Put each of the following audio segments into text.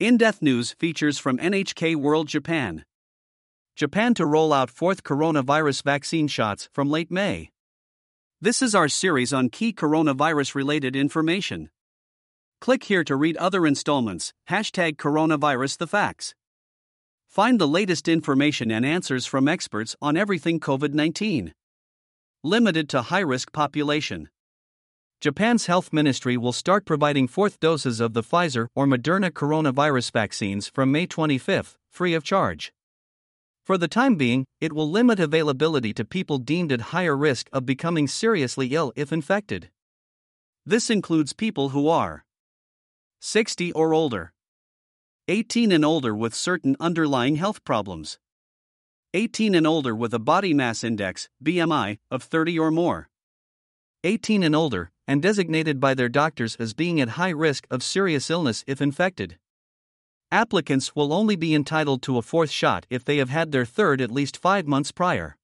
In Depth News features from NHK World Japan. Japan to roll out fourth coronavirus vaccine shots from late May. This is our series on key coronavirus related information. Click here to read other installments. Hashtag coronavirus the facts. Find the latest information and answers from experts on everything COVID 19. Limited to high risk population. Japan's health ministry will start providing fourth doses of the Pfizer or Moderna coronavirus vaccines from May 25, free of charge. For the time being, it will limit availability to people deemed at higher risk of becoming seriously ill if infected. This includes people who are 60 or older, 18 and older with certain underlying health problems, 18 and older with a body mass index BMI of 30 or more, 18 and older and designated by their doctors as being at high risk of serious illness if infected. Applicants will only be entitled to a fourth shot if they have had their third at least five months prior.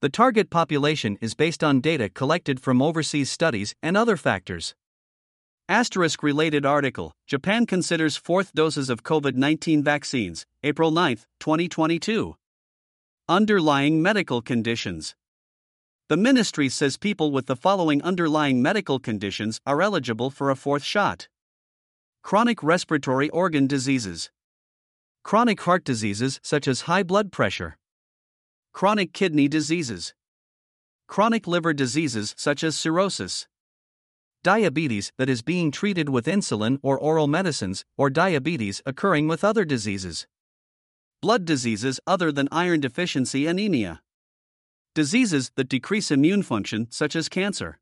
The target population is based on data collected from overseas studies and other factors. Asterisk related article Japan considers fourth doses of COVID 19 vaccines, April 9, 2022. Underlying medical conditions. The ministry says people with the following underlying medical conditions are eligible for a fourth shot. Chronic respiratory organ diseases, chronic heart diseases such as high blood pressure, chronic kidney diseases, chronic liver diseases such as cirrhosis, diabetes that is being treated with insulin or oral medicines, or diabetes occurring with other diseases, blood diseases other than iron deficiency anemia, diseases that decrease immune function such as cancer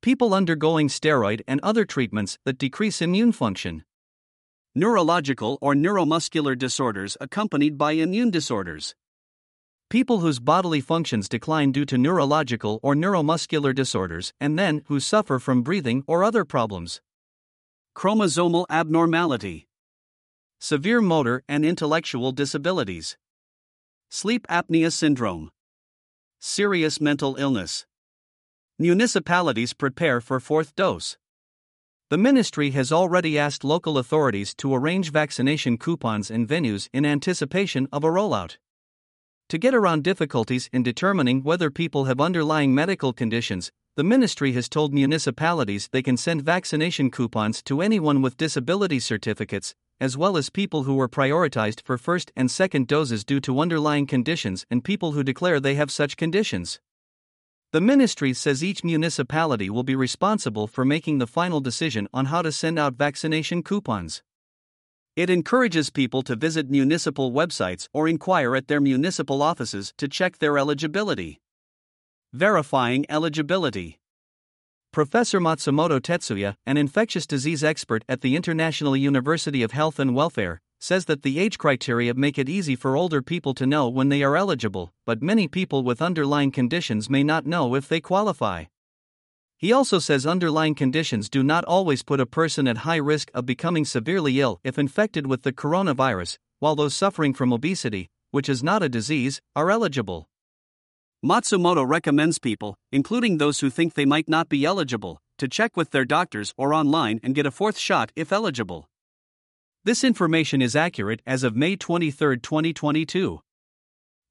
people undergoing steroid and other treatments that decrease immune function. Neurological or neuromuscular disorders accompanied by immune disorders. People whose bodily functions decline due to neurological or neuromuscular disorders and then who suffer from breathing or other problems. Chromosomal abnormality. Severe motor and intellectual disabilities. Sleep apnea syndrome. Serious mental illness. Municipalities prepare for fourth dose. The ministry has already asked local authorities to arrange vaccination coupons and venues in anticipation of a rollout. To get around difficulties in determining whether people have underlying medical conditions, the ministry has told municipalities they can send vaccination coupons to anyone with disability certificates, as well as people who were prioritized for first and second doses due to underlying conditions and people who declare they have such conditions. The ministry says each municipality will be responsible for making the final decision on how to send out vaccination coupons. It encourages people to visit municipal websites or inquire at their municipal offices to check their eligibility. Verifying eligibility. Professor Matsumoto Tetsuya, an infectious disease expert at the International University of Health and Welfare, says that the age criteria make it easy for older people to know when they are eligible, but many people with underlying conditions may not know if they qualify. He also says underlying conditions do not always put a person at high risk of becoming severely ill if infected with the coronavirus, while those suffering from obesity, which is not a disease, are eligible. Matsumoto recommends people, including those who think they might not be eligible, to check with their doctors or online and get a fourth shot if eligible. This information is accurate as of May 23, 2022.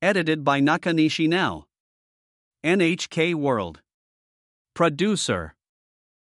Edited by Nakanishi Now. NHK World. Producer